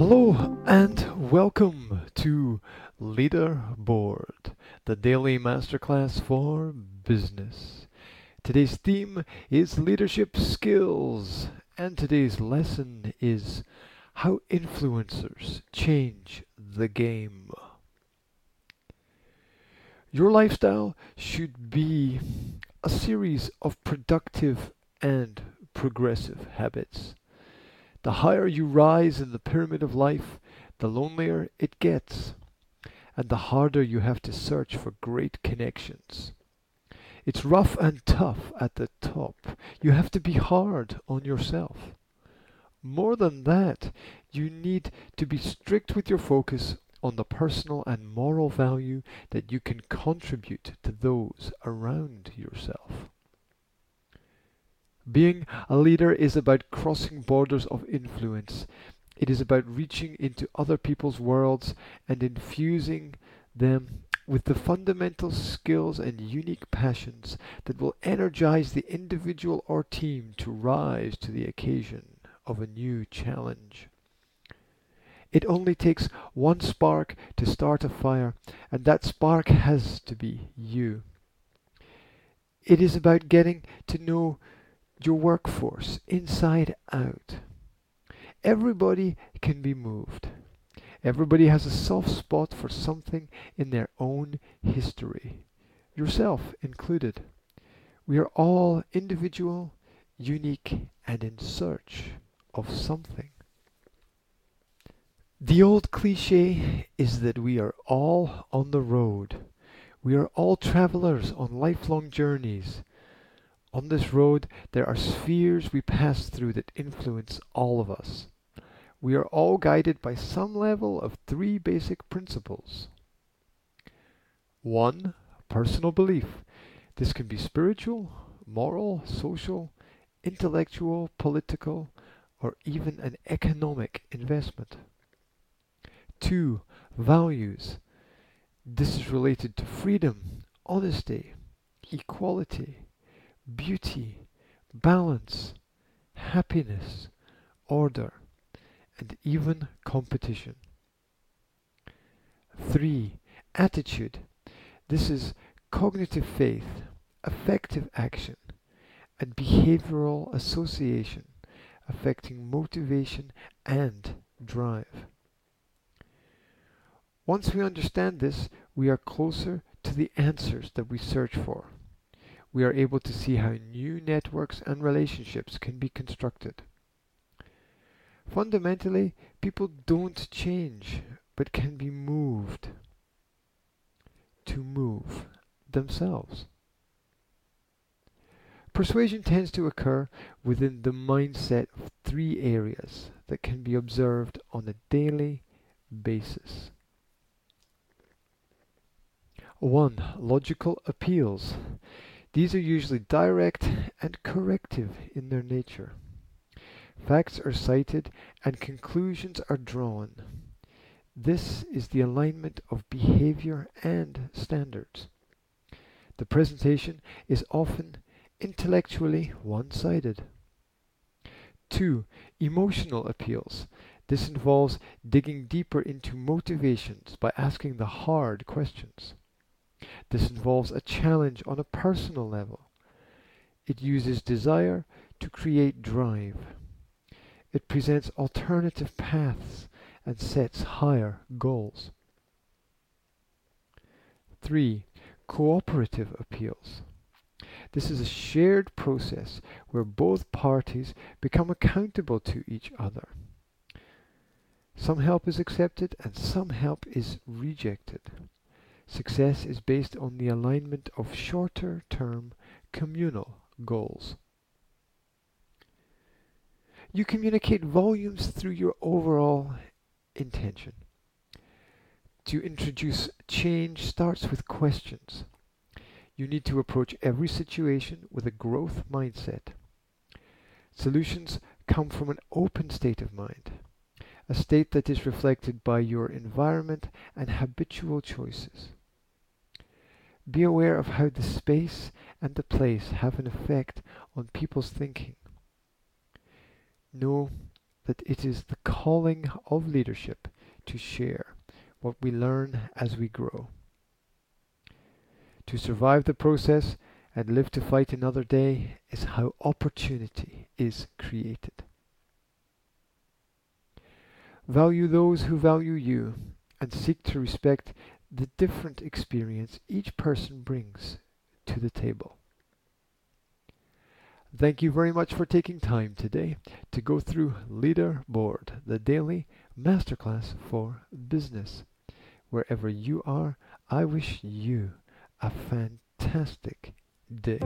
Hello and welcome to Leaderboard, the daily masterclass for business. Today's theme is leadership skills, and today's lesson is how influencers change the game. Your lifestyle should be a series of productive and progressive habits. The higher you rise in the pyramid of life, the lonelier it gets, and the harder you have to search for great connections. It's rough and tough at the top. You have to be hard on yourself. More than that, you need to be strict with your focus on the personal and moral value that you can contribute to those around yourself. Being a leader is about crossing borders of influence. It is about reaching into other people's worlds and infusing them with the fundamental skills and unique passions that will energize the individual or team to rise to the occasion of a new challenge. It only takes one spark to start a fire, and that spark has to be you. It is about getting to know your workforce inside out. Everybody can be moved. Everybody has a soft spot for something in their own history, yourself included. We are all individual, unique, and in search of something. The old cliche is that we are all on the road. We are all travelers on lifelong journeys. On this road, there are spheres we pass through that influence all of us. We are all guided by some level of three basic principles. One, personal belief. This can be spiritual, moral, social, intellectual, political, or even an economic investment. Two, values. This is related to freedom, honesty, equality, beauty, balance, happiness, order, and even competition. 3. Attitude. This is cognitive faith, affective action, and behavioral association affecting motivation and drive. Once we understand this, we are closer to the answers that we search for we are able to see how new networks and relationships can be constructed. Fundamentally, people don't change, but can be moved to move themselves. Persuasion tends to occur within the mindset of three areas that can be observed on a daily basis. 1. Logical appeals. These are usually direct and corrective in their nature. Facts are cited and conclusions are drawn. This is the alignment of behavior and standards. The presentation is often intellectually one-sided. 2. Emotional appeals. This involves digging deeper into motivations by asking the hard questions. This involves a challenge on a personal level. It uses desire to create drive. It presents alternative paths and sets higher goals. 3. Cooperative appeals. This is a shared process where both parties become accountable to each other. Some help is accepted and some help is rejected. Success is based on the alignment of shorter term communal goals. You communicate volumes through your overall intention. To introduce change starts with questions. You need to approach every situation with a growth mindset. Solutions come from an open state of mind, a state that is reflected by your environment and habitual choices. Be aware of how the space and the place have an effect on people's thinking. Know that it is the calling of leadership to share what we learn as we grow. To survive the process and live to fight another day is how opportunity is created. Value those who value you and seek to respect the different experience each person brings to the table. Thank you very much for taking time today to go through Leaderboard, the daily masterclass for business. Wherever you are, I wish you a fantastic day.